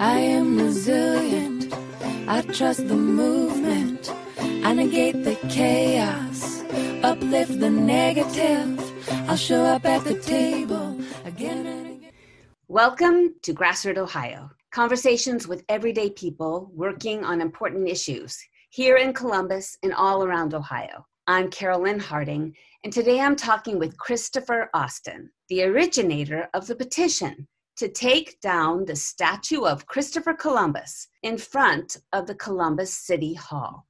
I am resilient. I trust the movement. I negate the chaos, uplift the negative. I'll show up at the table again and again. Welcome to Grassroot Ohio, conversations with everyday people working on important issues here in Columbus and all around Ohio. I'm Carolyn Harding, and today I'm talking with Christopher Austin, the originator of the petition to take down the statue of Christopher Columbus in front of the Columbus City Hall.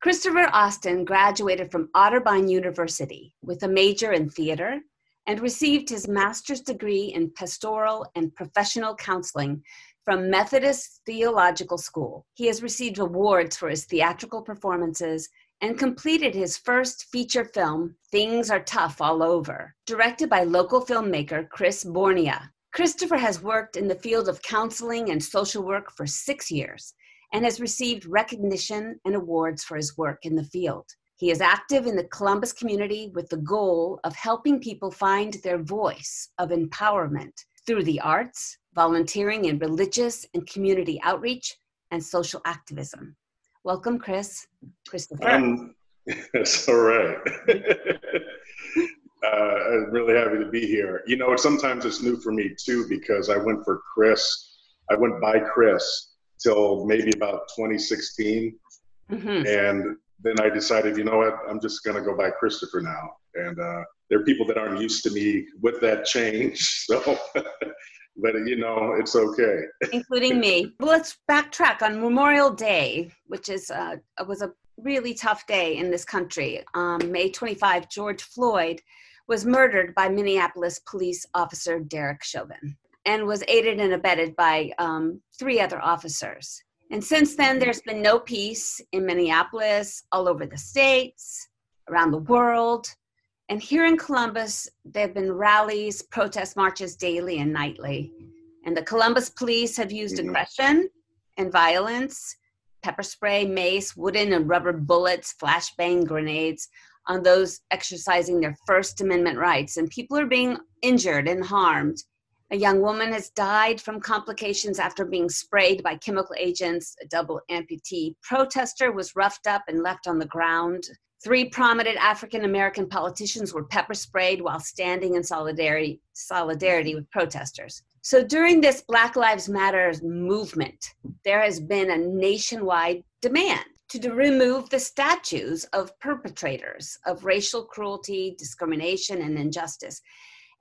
Christopher Austin graduated from Otterbein University with a major in theater and received his master's degree in pastoral and professional counseling from Methodist Theological School. He has received awards for his theatrical performances and completed his first feature film, Things Are Tough All Over, directed by local filmmaker Chris Bornia. Christopher has worked in the field of counseling and social work for six years and has received recognition and awards for his work in the field. He is active in the Columbus community with the goal of helping people find their voice of empowerment through the arts, volunteering in religious and community outreach, and social activism. Welcome, Chris. Christopher. Um, it's all right. uh, I'm really happy to be here. You know, sometimes it's new for me too because I went for Chris. I went by Chris till maybe about 2016, Mhm. and then I decided, you know what, I'm just gonna go by Christopher now. And uh, there are people that aren't used to me with that change, so. but you know, it's okay. including me. Well, let's backtrack on Memorial Day, which is uh, was a really tough day in this country. Um, May 25, George Floyd was murdered by Minneapolis police officer Derek Chauvin and was aided and abetted by um, three other officers. And since then, there's been no peace in Minneapolis, all over the states, around the world. And here in Columbus, there have been rallies, protest marches daily and nightly. And the Columbus police have used Mhm. aggression and violence, pepper spray, mace, wooden and rubber bullets, flashbang grenades on those exercising their First Amendment rights. And people are being injured and harmed. A young woman has died from complications after being sprayed by chemical agents. A double amputee protester was roughed up and left on the ground. Three prominent African American politicians were pepper sprayed while standing in solidarity, solidarity with protesters. So during this Black Lives Matter movement, there has been a nationwide demand to remove the statues of perpetrators of racial cruelty, discrimination, and injustice.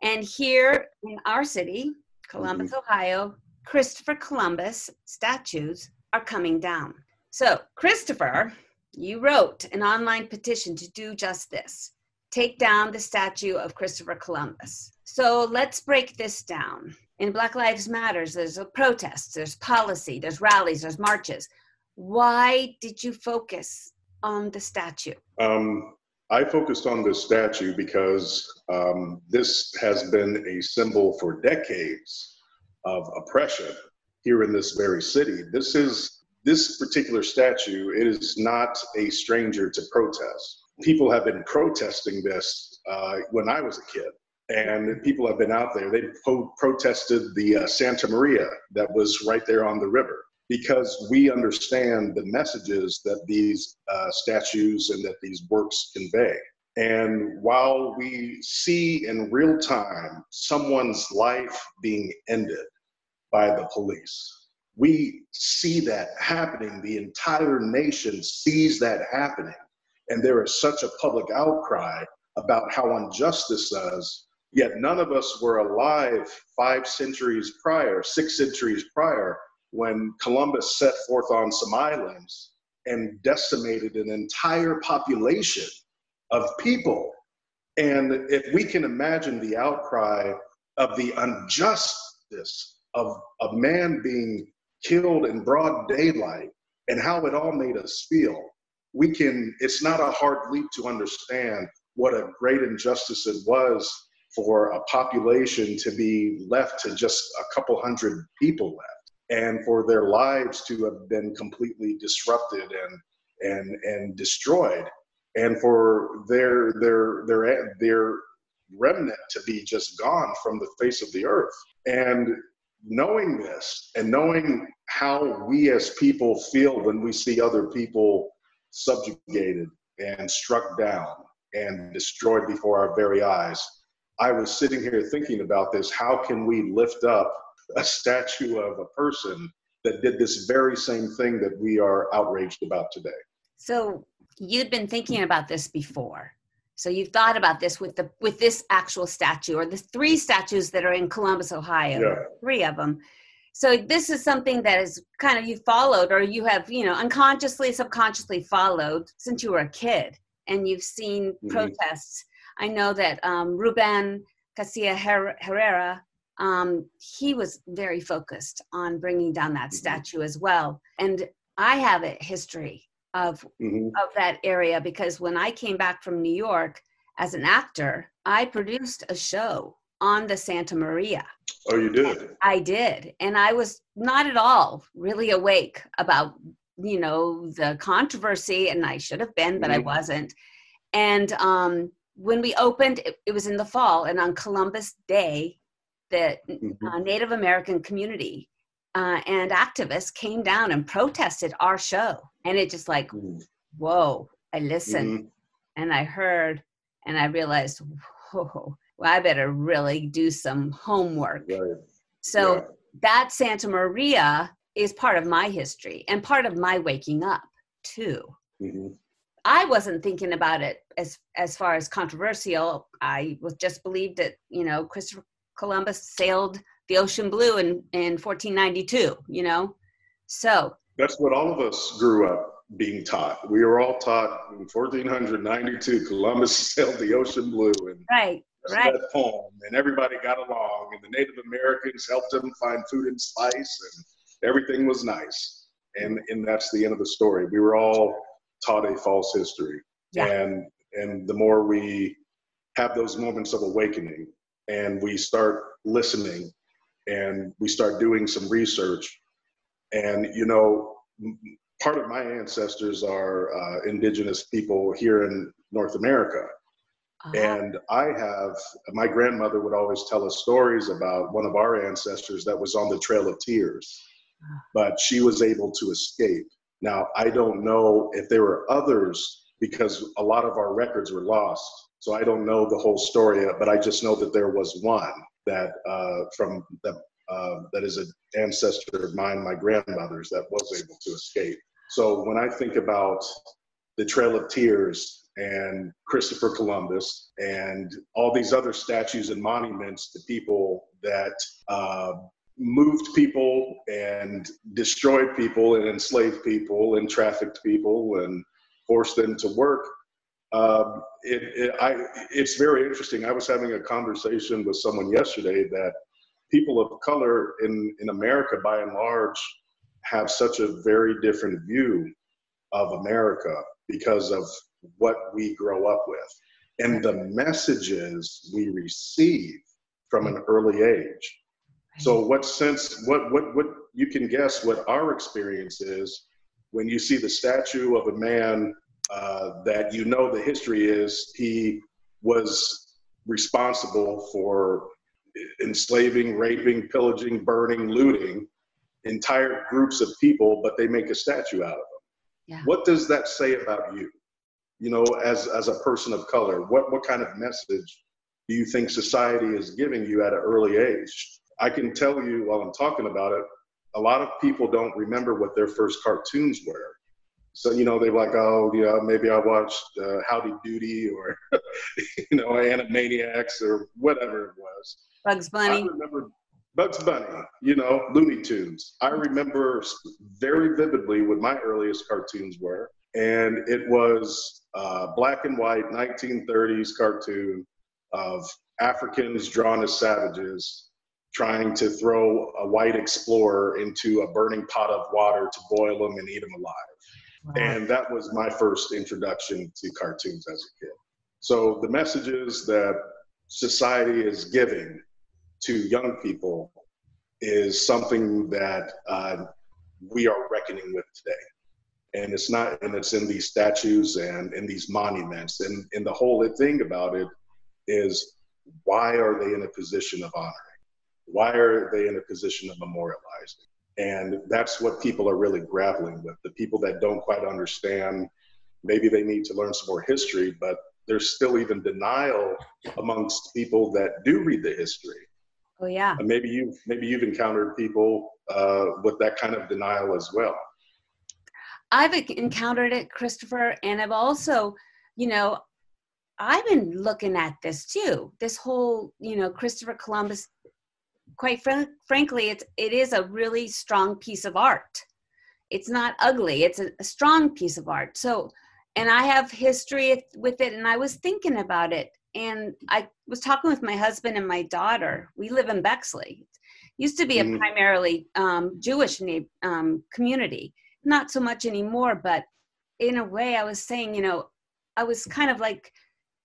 And here in our city, Columbus, Ohio, Christopher Columbus statues are coming down. So, Christopher, you wrote an online petition to do just this take down the statue of Christopher Columbus. So, let's break this down. In Black Lives Matters, there's a protest, there's policy, there's rallies, there's marches. Why did you focus on the statue? Um, I focused on this statue because um, this has been a symbol for decades of oppression here in this very city. This is this particular statue. It is not a stranger to protest. People have been protesting this uh, when I was a kid, and people have been out there. They po- protested the uh, Santa Maria that was right there on the river because we understand the messages that these uh, statues and that these works convey. And while we see in real time someone's life being ended by the police, we see that happening. The entire nation sees that happening. And there is such a public outcry about how unjust this is. Yet none of us were alive five centuries prior, six centuries prior, when Columbus set forth on some islands and decimated an entire population of people. And if we can imagine the outcry of the injustice of a man being killed in broad daylight and how it all made us feel, we can, it's not a hard leap to understand what a great injustice it was for a population to be left to just a couple hundred people left and for their lives to have been completely disrupted and and and destroyed and for their their their their remnant to be just gone from the face of the earth. And knowing this and knowing how we as people feel when we see other people subjugated and struck down and destroyed before our very eyes, I was sitting here thinking about this. How can we lift up a statue of a person that did this very same thing that we are outraged about today? So you'd been thinking about this before. So you've thought about this with the with this actual statue or the three statues that are in Columbus, Ohio, Yeah. three of them. So this is something that is kind of you followed or you have, you know, unconsciously, subconsciously followed since you were a kid and you've seen Mhm. protests. I know that um, Ruben Castilla Her- Herrera, um, he was very focused on bringing down that Mhm. statue as well. And I have a history of hmm of that area because when I came back from New York as an actor, I produced a show on the Santa Maria. Oh, you did? I did. And I was not at all really awake about, you know, the controversy, and I should have been, but I Mhm. wasn't. And um, when we opened, it, it was in the fall, and on Columbus Day, the Mhm. uh, Native American community uh, and activists came down and protested our show. And it just like, Mhm. whoa, I listened Mhm. and I heard and I realized, whoa, well, I better really do some homework. Right. So Yeah. that Santa Maria is part of my history and part of my waking up too. Mhm. I wasn't thinking about it as as far as controversial. I was just believed that you know Christopher Columbus sailed the ocean blue in in 1492. You know, so That's what all of us grew up being taught. We were all taught in 1492, Columbus sailed the ocean blue, and right, right, that poem, and everybody got along, and the Native Americans helped him find food and spice, and everything was nice. And and that's the end of the story. We were all taught a false history, Yeah. and and the more we have those moments of awakening, and we start listening, and we start doing some research, and you know, part of my ancestors are uh, indigenous people here in North America. Uh-huh. And I have, my grandmother would always tell us stories about one of our ancestors that was on the Trail of Tears, but she was able to escape. Now, I don't know if there were others because a lot of our records were lost. So I don't know the whole story, but I just know that there was one that uh, from that uh, that is an ancestor of mine, my grandmother's, that was able to escape. So when I think about the Trail of Tears and Christopher Columbus and all these other statues and monuments to people that uh, moved people and destroyed people and enslaved people and trafficked people and forced them to work. Um, it, it, I, it's very interesting. I was having a conversation with someone yesterday that people of color in, in America, by and large, have such a very different view of America because of what we grow up with and the messages we receive from an early age. So what sense what what what you can guess what our experience is when you see the statue of a man uh, that you know the history is he was responsible for enslaving, raping, pillaging, burning, looting entire groups of people, but they make a statue out of them. Yeah. What does that say about you? You know, as as a person of color, what what kind of message do you think society is giving you at an early age? I can tell you while I'm talking about it, a lot of people don't remember what their first cartoons were. So you know they're like, oh yeah, maybe I watched uh, Howdy Doody or you know Animaniacs or whatever it was. Bugs bunny I remember Bugs Bunny, you know, Looney Tunes. I remember very vividly what my earliest cartoons were, and it was uh, black and white 1930s cartoon of Africans drawn as savages trying to throw a white explorer into a burning pot of water to boil them and eat them alive. And that was my first introduction to cartoons as a kid. So the messages that society is giving to young people is something that uh, we are reckoning with today. and it's not and it's in these statues and in these monuments and and the whole thing about it is why are they in a position of honoring why are they in a position of memorializing and that's what people are really grappling with the people that don't quite understand maybe they need to learn some more history but there's still even denial amongst people that do read the history oh yeah and maybe you've maybe you've encountered people uh, with that kind of denial as well I've encountered it, Christopher, and I've also, you know, I've been looking at this too. This whole, you know, Christopher Columbus. Quite fr- frankly, it's it is a really strong piece of art. It's not ugly. It's a, a strong piece of art. So, and I have history with it, and I was thinking about it, and I was talking with my husband and my daughter. We live in Bexley. It used to be a mm primarily um, Jewish um, community not so much anymore but in a way i was saying you know i was kind of like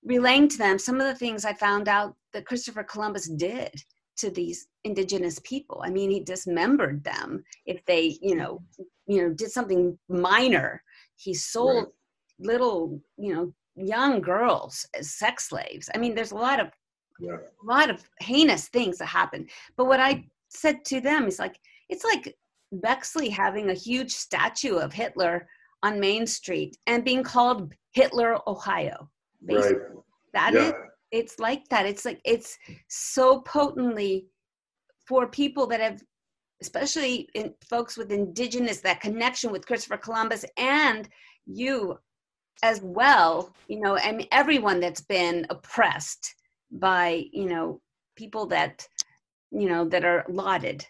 relaying to them some of the things i found out that christopher columbus did to these indigenous people i mean he dismembered them if they you know you know did something minor he sold right. little you know young girls as sex slaves i mean there's a lot of yeah. a lot of heinous things that happen but what i said to them is like it's like Bexley having a huge statue of Hitler on Main Street and being called Hitler, Ohio. Basically. Right. That yeah. is, it's like that. It's like it's so potently for people that have, especially in folks with indigenous, that connection with Christopher Columbus and you as well. You know, and everyone that's been oppressed by you know people that you know that are lauded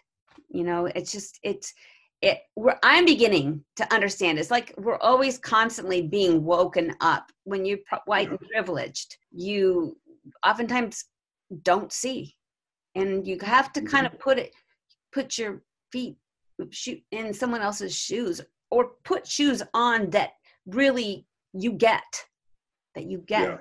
you know it's just it's it i'm beginning to understand it's like we're always constantly being woken up when you're white and privileged you oftentimes don't see and you have to kind mm-hmm. of put it put your feet in someone else's shoes or put shoes on that really you get that you get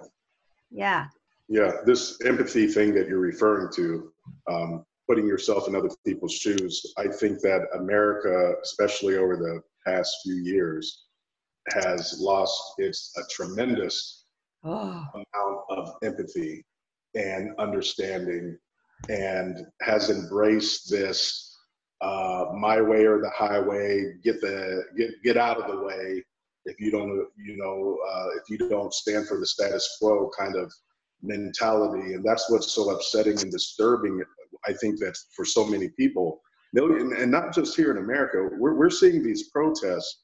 yeah yeah, yeah. this empathy thing that you're referring to um, putting yourself in other people's shoes. I think that America, especially over the past few years, has lost its a tremendous oh. amount of empathy and understanding and has embraced this uh, my way or the highway get the get get out of the way if you don't you know uh, if you don't stand for the status quo kind of mentality and that's what's so upsetting and disturbing I think that for so many people, million and not just here in America, we're, we're seeing these protests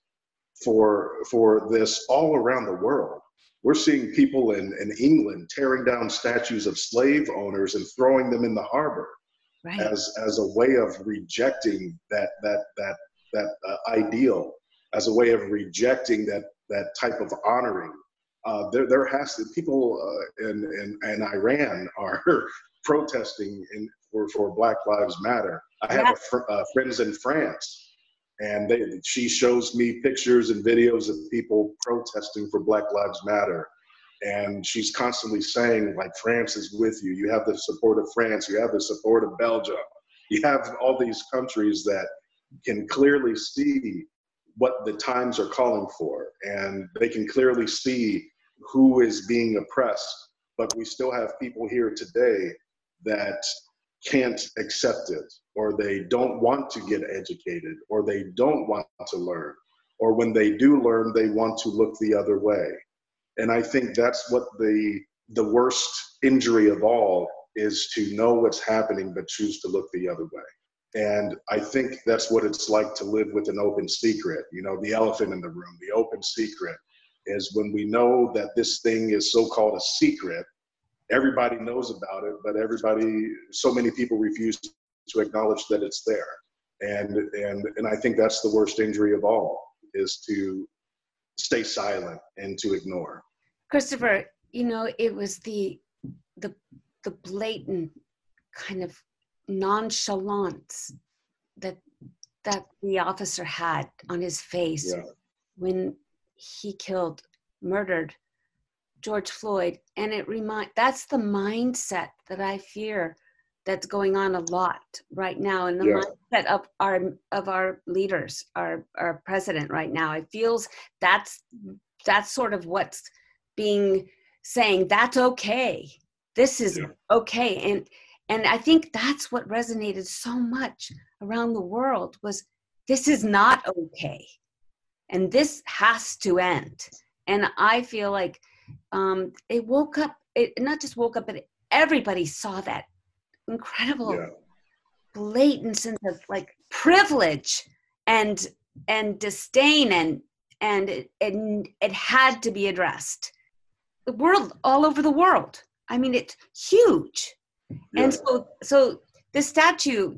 for for this all around the world. We're seeing people in, in England tearing down statues of slave owners and throwing them in the harbor right. as as a way of rejecting that that that that uh, ideal, as a way of rejecting that that type of honoring. Uh, there, there has to people uh, in, in, in Iran are protesting in, for, for Black Lives Matter. I have a fr- uh, friends in France, and they, she shows me pictures and videos of people protesting for Black Lives Matter. And she's constantly saying, like, France is with you. You have the support of France. You have the support of Belgium. You have all these countries that can clearly see what the times are calling for. And they can clearly see who is being oppressed. But we still have people here today that can't accept it or they don't want to get educated or they don't want to learn or when they do learn they want to look the other way. And i think that's what the the worst injury of all is to know what's happening but choose to look the other way. And i think that's what it's like to live with an open secret. You know the elephant in the room the open secret is when we know that this thing is so called a secret everybody knows about it, but everybody, so many people refuse to acknowledge that it's there. And, and, and I think that's the worst injury of all is to stay silent and to ignore. Christopher, you know, it was the, the, the blatant kind of nonchalance that, that the officer had on his face yeah. when he killed, murdered George Floyd, and it remind that's the mindset that I fear that's going on a lot right now and the yeah. mindset of our of our leaders, our our president right now. It feels that's that's sort of what's being saying that's okay. This is yeah. okay. And and I think that's what resonated so much around the world was this is not okay. And this has to end. And I feel like um, it woke up, it not just woke up, but everybody saw that incredible yeah. blatant sense of like privilege and and disdain and and it, it, it had to be addressed the world all over the world i mean it's huge yeah. and so so the statue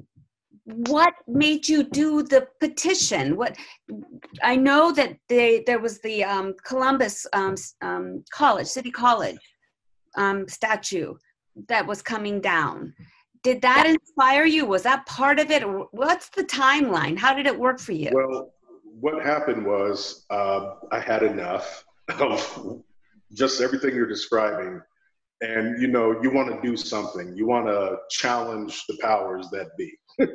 what made you do the petition? What i know that they there was the um, columbus um, um, college city college um, statue that was coming down. Did that inspire you? Was that part of it? What's the timeline? How did it work for you? Well what happened was uh, i had enough of just everything you're describing. And you know you want to do something. You want to challenge the powers that be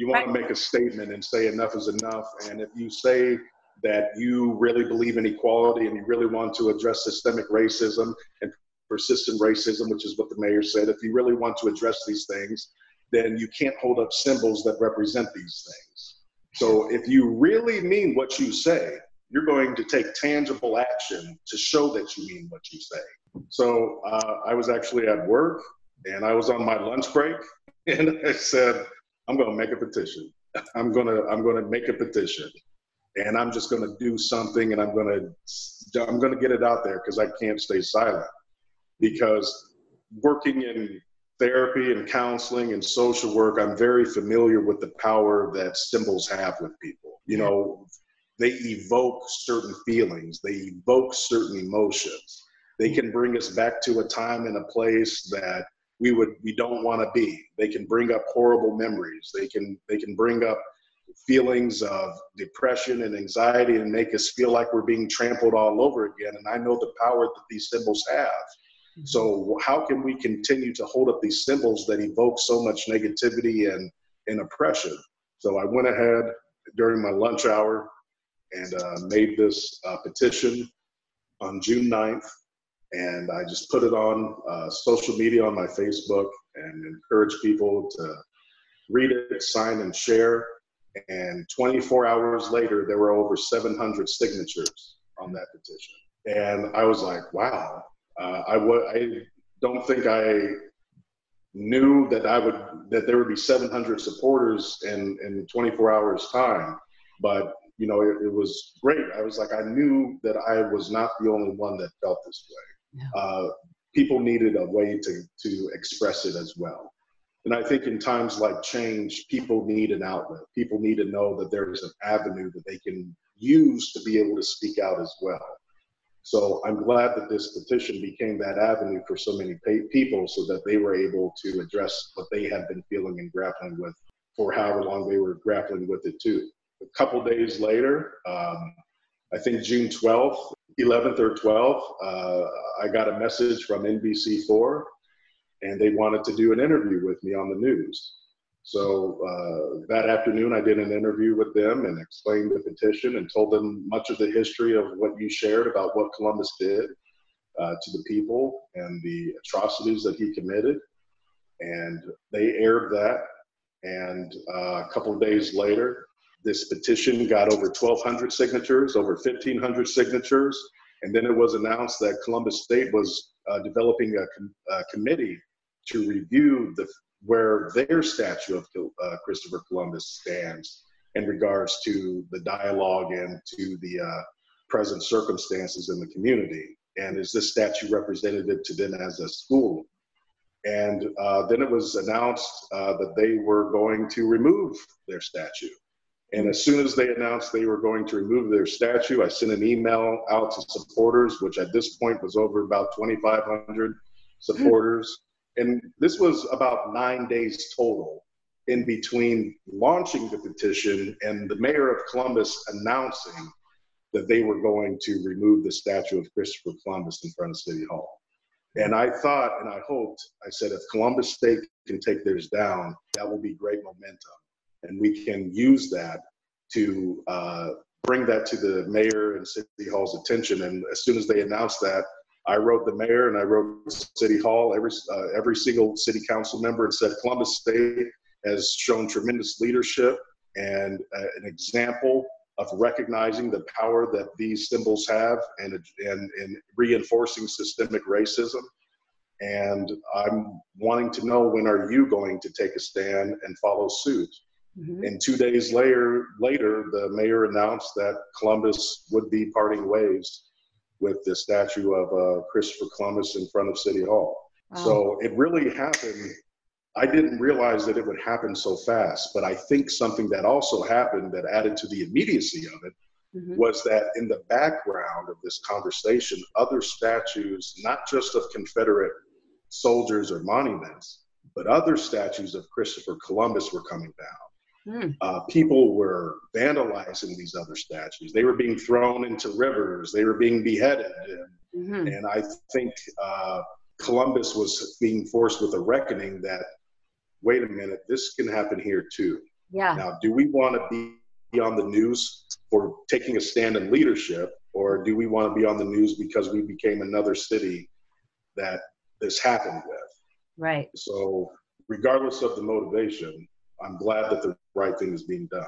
you want right. to make a statement and say enough is enough and if you say that you really believe in equality and you really want to address systemic racism and persistent racism which is what the mayor said if you really want to address these things then you can't hold up symbols that represent these things so if you really mean what you say you're going to take tangible action to show that you mean what you say. So uh, I was actually at work and I was on my lunch break and I said, I'm going to make a petition. I'm going to, I'm going to make a petition and I'm just going to do something and I'm going to, I'm going to get it out there because I can't stay silent because working in therapy and counseling and social work, I'm very familiar with the power that symbols have with people. You know, they evoke certain feelings, they evoke certain emotions. They can bring us back to a time and a place that we would we don't want to be. They can bring up horrible memories. They can they can bring up feelings of depression and anxiety and make us feel like we're being trampled all over again. And I know the power that these symbols have. So how can we continue to hold up these symbols that evoke so much negativity and, and oppression? So I went ahead during my lunch hour and uh, made this uh, petition on June 9th. And I just put it on uh, social media on my Facebook and encourage people to read it, sign, and share. And 24 hours later, there were over 700 signatures on that petition. And I was like, wow, uh, I w- I don't think I knew that I would that there would be 700 supporters in in 24 hours time. But you know, it, it, was great. I was like, I knew that I was not the only one that felt this way. Yeah. Uh, people needed a way to, to express it as well. And I think in times like change, people need an outlet. People need to know that there's an avenue that they can use to be able to speak out as well. So I'm glad that this petition became that avenue for so many people so that they were able to address what they had been feeling and grappling with for however long they were grappling with it too a couple days later, um, I think June 12th, 11th or 12th, uh, I got a message from NBC4 and they wanted to do an interview with me on the news. So uh, that afternoon, I did an interview with them and explained the petition and told them much of the history of what you shared about what Columbus did uh, to the people and the atrocities that he committed. And they aired that. And uh, a couple of days later, this petition got over 1,200 signatures, over 1,500 signatures, and then it was announced that Columbus State was uh, developing a, com- a, committee to review the, where their statue of uh, Christopher Columbus stands in regards to the dialogue and to the uh, present circumstances in the community. And is this statue representative to them as a school? And uh, then it was announced uh, that they were going to remove their statue. And as soon as they announced they were going to remove their statue, I sent an email out to supporters, which at this point was over about 2,500 supporters. And this was about nine days total in between launching the petition and the mayor of Columbus announcing that they were going to remove the statue of Christopher Columbus in front of City Hall. And I thought and I hoped, I said, if Columbus State can take theirs down, that will be great momentum. And we can use that to uh, bring that to the mayor and city hall's attention. And as soon as they announced that, I wrote the mayor and I wrote city hall, every, uh, every single city council member and said Columbus State has shown tremendous leadership and uh, an example of recognizing the power that these symbols have and, and, and reinforcing systemic racism. And I'm wanting to know when are you going to take a stand and follow suit? Mm-hmm. And two days later, later, the mayor announced that Columbus would be parting ways with the statue of uh, Christopher Columbus in front of City Hall. Wow. So it really happened I didn't realize that it would happen so fast, but I think something that also happened that added to the immediacy of it mm-hmm. was that in the background of this conversation, other statues, not just of Confederate soldiers or monuments, but other statues of Christopher Columbus were coming down. Mm. Uh, people were vandalizing these other statues. They were being thrown into rivers. They were being beheaded. And, mm-hmm. and I think uh, Columbus was being forced with a reckoning that wait a minute, this can happen here too. Yeah. Now, do we want to be on the news for taking a stand in leadership, or do we want to be on the news because we became another city that this happened with? Right. So, regardless of the motivation, I'm glad that the right thing is being done.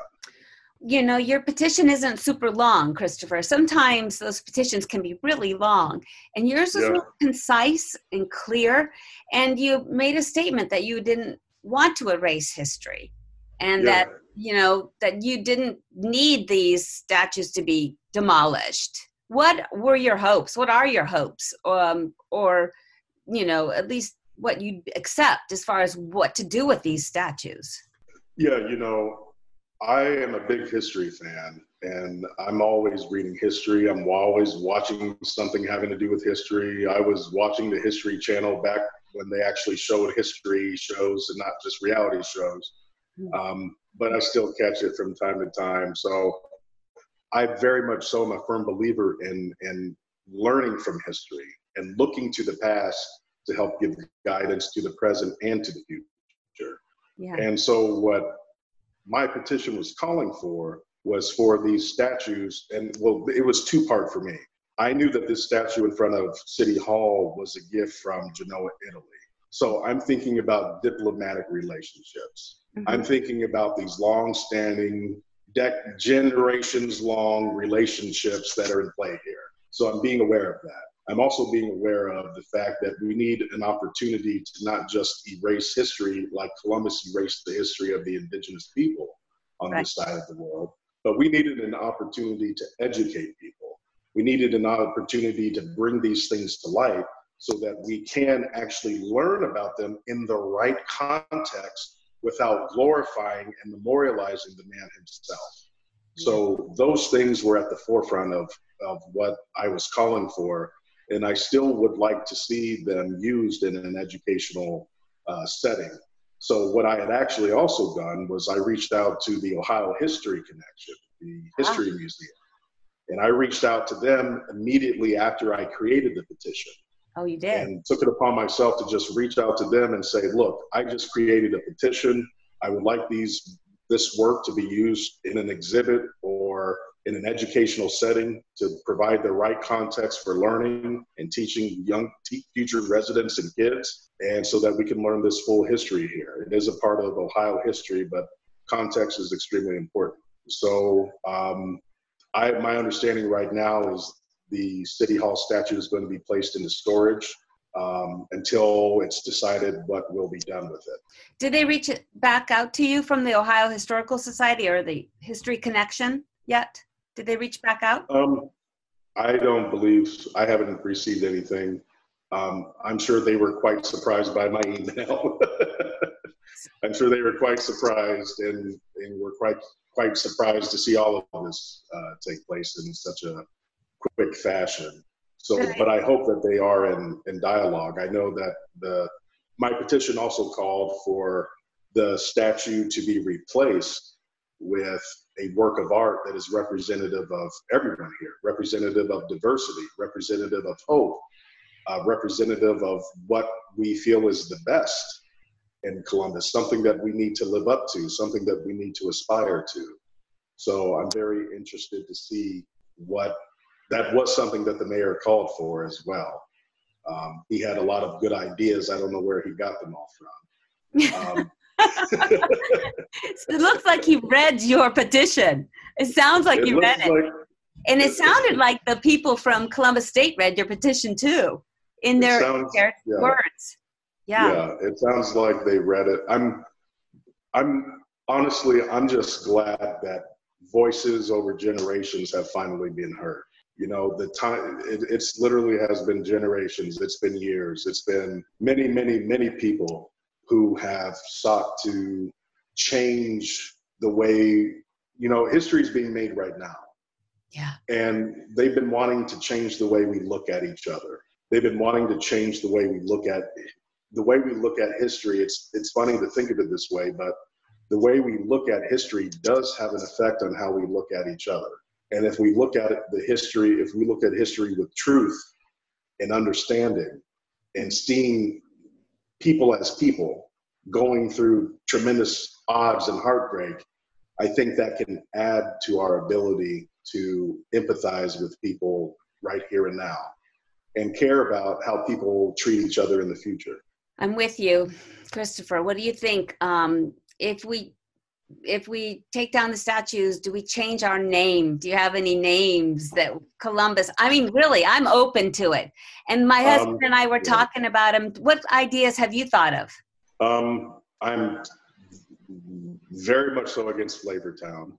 You know, your petition isn't super long, Christopher. Sometimes those petitions can be really long, and yours was yeah. concise and clear. And you made a statement that you didn't want to erase history and yeah. that you know that you didn't need these statues to be demolished what were your hopes what are your hopes um, or you know at least what you'd accept as far as what to do with these statues yeah you know i am a big history fan and i'm always reading history i'm always watching something having to do with history i was watching the history channel back when they actually showed history shows and not just reality shows. Hmm. Um, but I still catch it from time to time. So I very much so am a firm believer in in learning from history and looking to the past to help give guidance to the present and to the future. Yeah. And so what my petition was calling for was for these statues, and well, it was two part for me. I knew that this statue in front of City Hall was a gift from Genoa, Italy. So I'm thinking about diplomatic relationships. Mm-hmm. I'm thinking about these long-standing, dec- generations-long relationships that are in play here. So I'm being aware of that. I'm also being aware of the fact that we need an opportunity to not just erase history like Columbus erased the history of the indigenous people on right. this side of the world, but we needed an opportunity to educate people we needed an opportunity to bring these things to light so that we can actually learn about them in the right context without glorifying and memorializing the man himself. So those things were at the forefront of, of what I was calling for. And I still would like to see them used in an educational uh, setting. So what I had actually also done was I reached out to the Ohio History Connection, the History wow. Museum. And I reached out to them immediately after I created the petition. Oh, you did? And took it upon myself to just reach out to them and say, look, I just created a petition. I would like these this work to be used in an exhibit or in an educational setting to provide the right context for learning and teaching young future residents and kids, and so that we can learn this full history here. It is a part of Ohio history, but context is extremely important. So um, I, my understanding right now is the City Hall statue is going to be placed into storage um, until it's decided what will be done with it. Did they reach back out to you from the Ohio Historical Society or the History Connection yet? Did they reach back out? Um, I don't believe I haven't received anything. Um, I'm sure they were quite surprised by my email. I'm sure they were quite surprised and, and were quite quite surprised to see all of this uh, take place in such a quick fashion. So, but I hope that they are in, in dialogue. I know that the my petition also called for the statue to be replaced with a work of art that is representative of everyone here, representative of diversity, representative of hope, uh, representative of what we feel is the best in Columbus, something that we need to live up to, something that we need to aspire to. So I'm very interested to see what that was something that the mayor called for as well. Um, he had a lot of good ideas. I don't know where he got them all from. Um, it looks like he read your petition. It sounds like you read it. Like, and it sounded like the people from Columbus State read your petition too in their, sounds, their yeah. words. Yeah. Yeah, it sounds like they read it. I'm I'm honestly I'm just glad that voices over generations have finally been heard. You know, the time it, it's literally has been generations, it's been years, it's been many, many, many people who have sought to change the way, you know, history is being made right now. Yeah. And they've been wanting to change the way we look at each other. They've been wanting to change the way we look at the way we look at history. It's it's funny to think of it this way, but the way we look at history does have an effect on how we look at each other. And if we look at it, the history, if we look at history with truth and understanding and seeing people as people going through tremendous odds and heartbreak, I think that can add to our ability to empathize with people right here and now and care about how people treat each other in the future. I'm with you, Christopher. What do you think? Um, if we if we take down the statues, do we change our name? Do you have any names that Columbus? I mean, really, I'm open to it. And my husband um, and I were yeah. talking about him. What ideas have you thought of? Um, I'm very much so against Flavortown.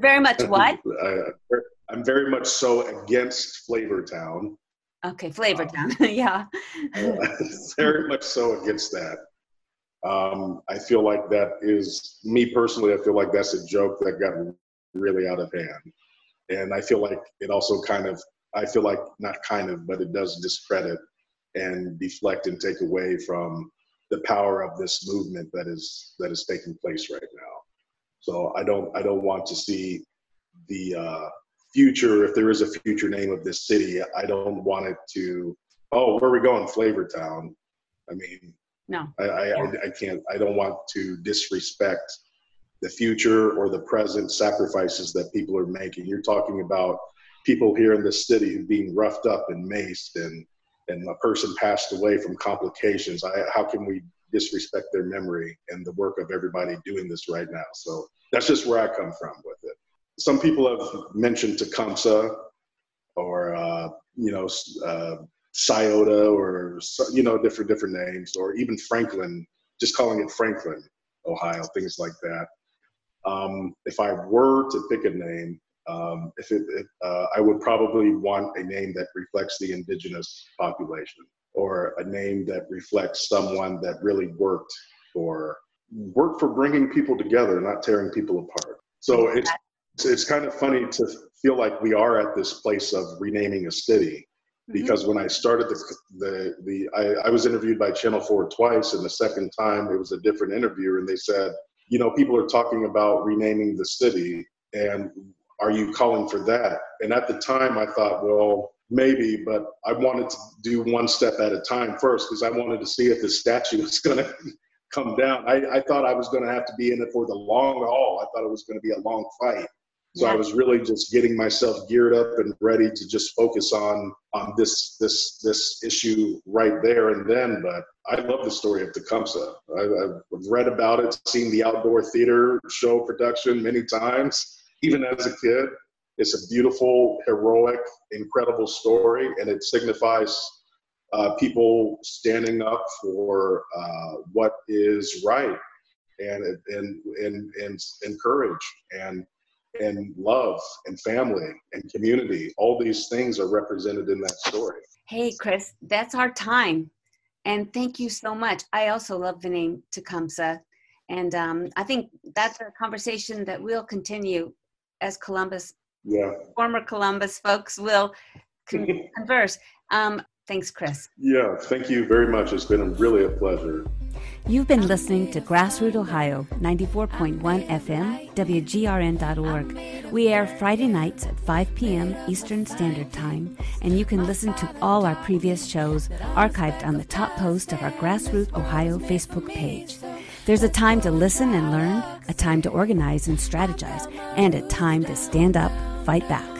very much what? I, am very much so against Flavortown. Okay, Flavortown. Um, yeah. very much so against that. Um, I feel like that is me personally. I feel like that's a joke that got really out of hand, and I feel like it also kind of. I feel like not kind of, but it does discredit and deflect and take away from the power of this movement that is that is taking place right now. So I don't I don't want to see the uh, future if there is a future name of this city. I don't want it to. Oh, where are we going? Flavor Town. I mean, no. I, I, I, I can't, I don't want to disrespect the future or the present sacrifices that people are making. You're talking about people here in the city being roughed up and maced and, and a person passed away from complications. I, how can we disrespect their memory and the work of everybody doing this right now? So that's just where I come from with it. Some people have mentioned Tecumseh or, uh, you know, uh, Scioto or you know different different names, or even Franklin, just calling it Franklin, Ohio, things like that. Um, if I were to pick a name, um, if it, it uh, I would probably want a name that reflects the indigenous population, or a name that reflects someone that really worked for worked for bringing people together, not tearing people apart. So it's it's kind of funny to feel like we are at this place of renaming a city. Mm-hmm. because when I started the the, the I, I was interviewed by Channel Four twice, and the second time it was a different interviewer, and they said, you know, people are talking about renaming the city, and are you calling for that? And at the time, I thought, well, maybe, but I wanted to do one step at a time first because I wanted to see if the statue was going to come down. I, I thought I was going to have to be in it for the long haul. I thought it was going to be a long fight. So yeah. I was really just getting myself geared up and ready to just focus on on this this this issue right there and then. But I love the story of Tecumseh. I, I've read about it, seen the outdoor theater show production many times, even as a kid. It's a beautiful, heroic, incredible story, and it signifies uh, people standing up for uh, what is right and and and and, and courage and and love and family and community. All these things are represented in that story. Hey, Chris, that's our time. And thank you so much. I also love the name Tecumseh. And um, I think that's a conversation that we'll continue as Columbus, yeah. former Columbus folks will con- converse. Um, thanks, Chris. Yeah, thank you very much. It's been really a pleasure. You've been listening to Grassroot Ohio, 94.1 FM, WGRN.org. We air Friday nights at 5 p.m. Eastern Standard Time, and you can listen to all our previous shows archived on the top post of our Grassroot Ohio Facebook page. There's a time to listen and learn, a time to organize and strategize, and a time to stand up, fight back.